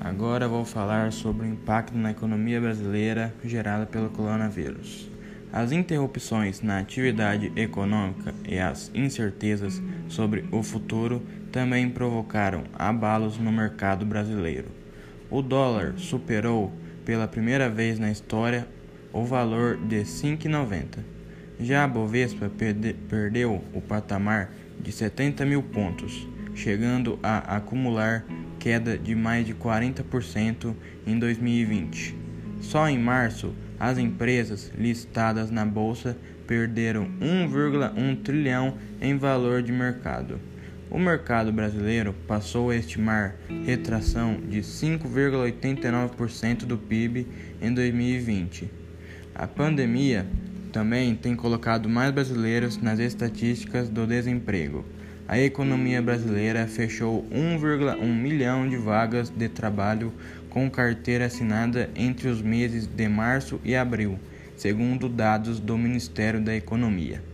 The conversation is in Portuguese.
Agora vou falar sobre o impacto na economia brasileira gerado pelo coronavírus. As interrupções na atividade econômica e as incertezas sobre o futuro também provocaram abalos no mercado brasileiro. O dólar superou pela primeira vez na história o valor de R$ 5,90. Já a Bovespa perde, perdeu o patamar de 70 mil pontos, chegando a acumular queda de mais de 40% em 2020. Só em março, as empresas listadas na bolsa perderam 1,1 trilhão em valor de mercado. O mercado brasileiro passou a estimar retração de 5,89% do PIB em 2020. A pandemia também tem colocado mais brasileiros nas estatísticas do desemprego. A economia brasileira fechou 1,1 milhão de vagas de trabalho com carteira assinada entre os meses de março e abril, segundo dados do Ministério da Economia.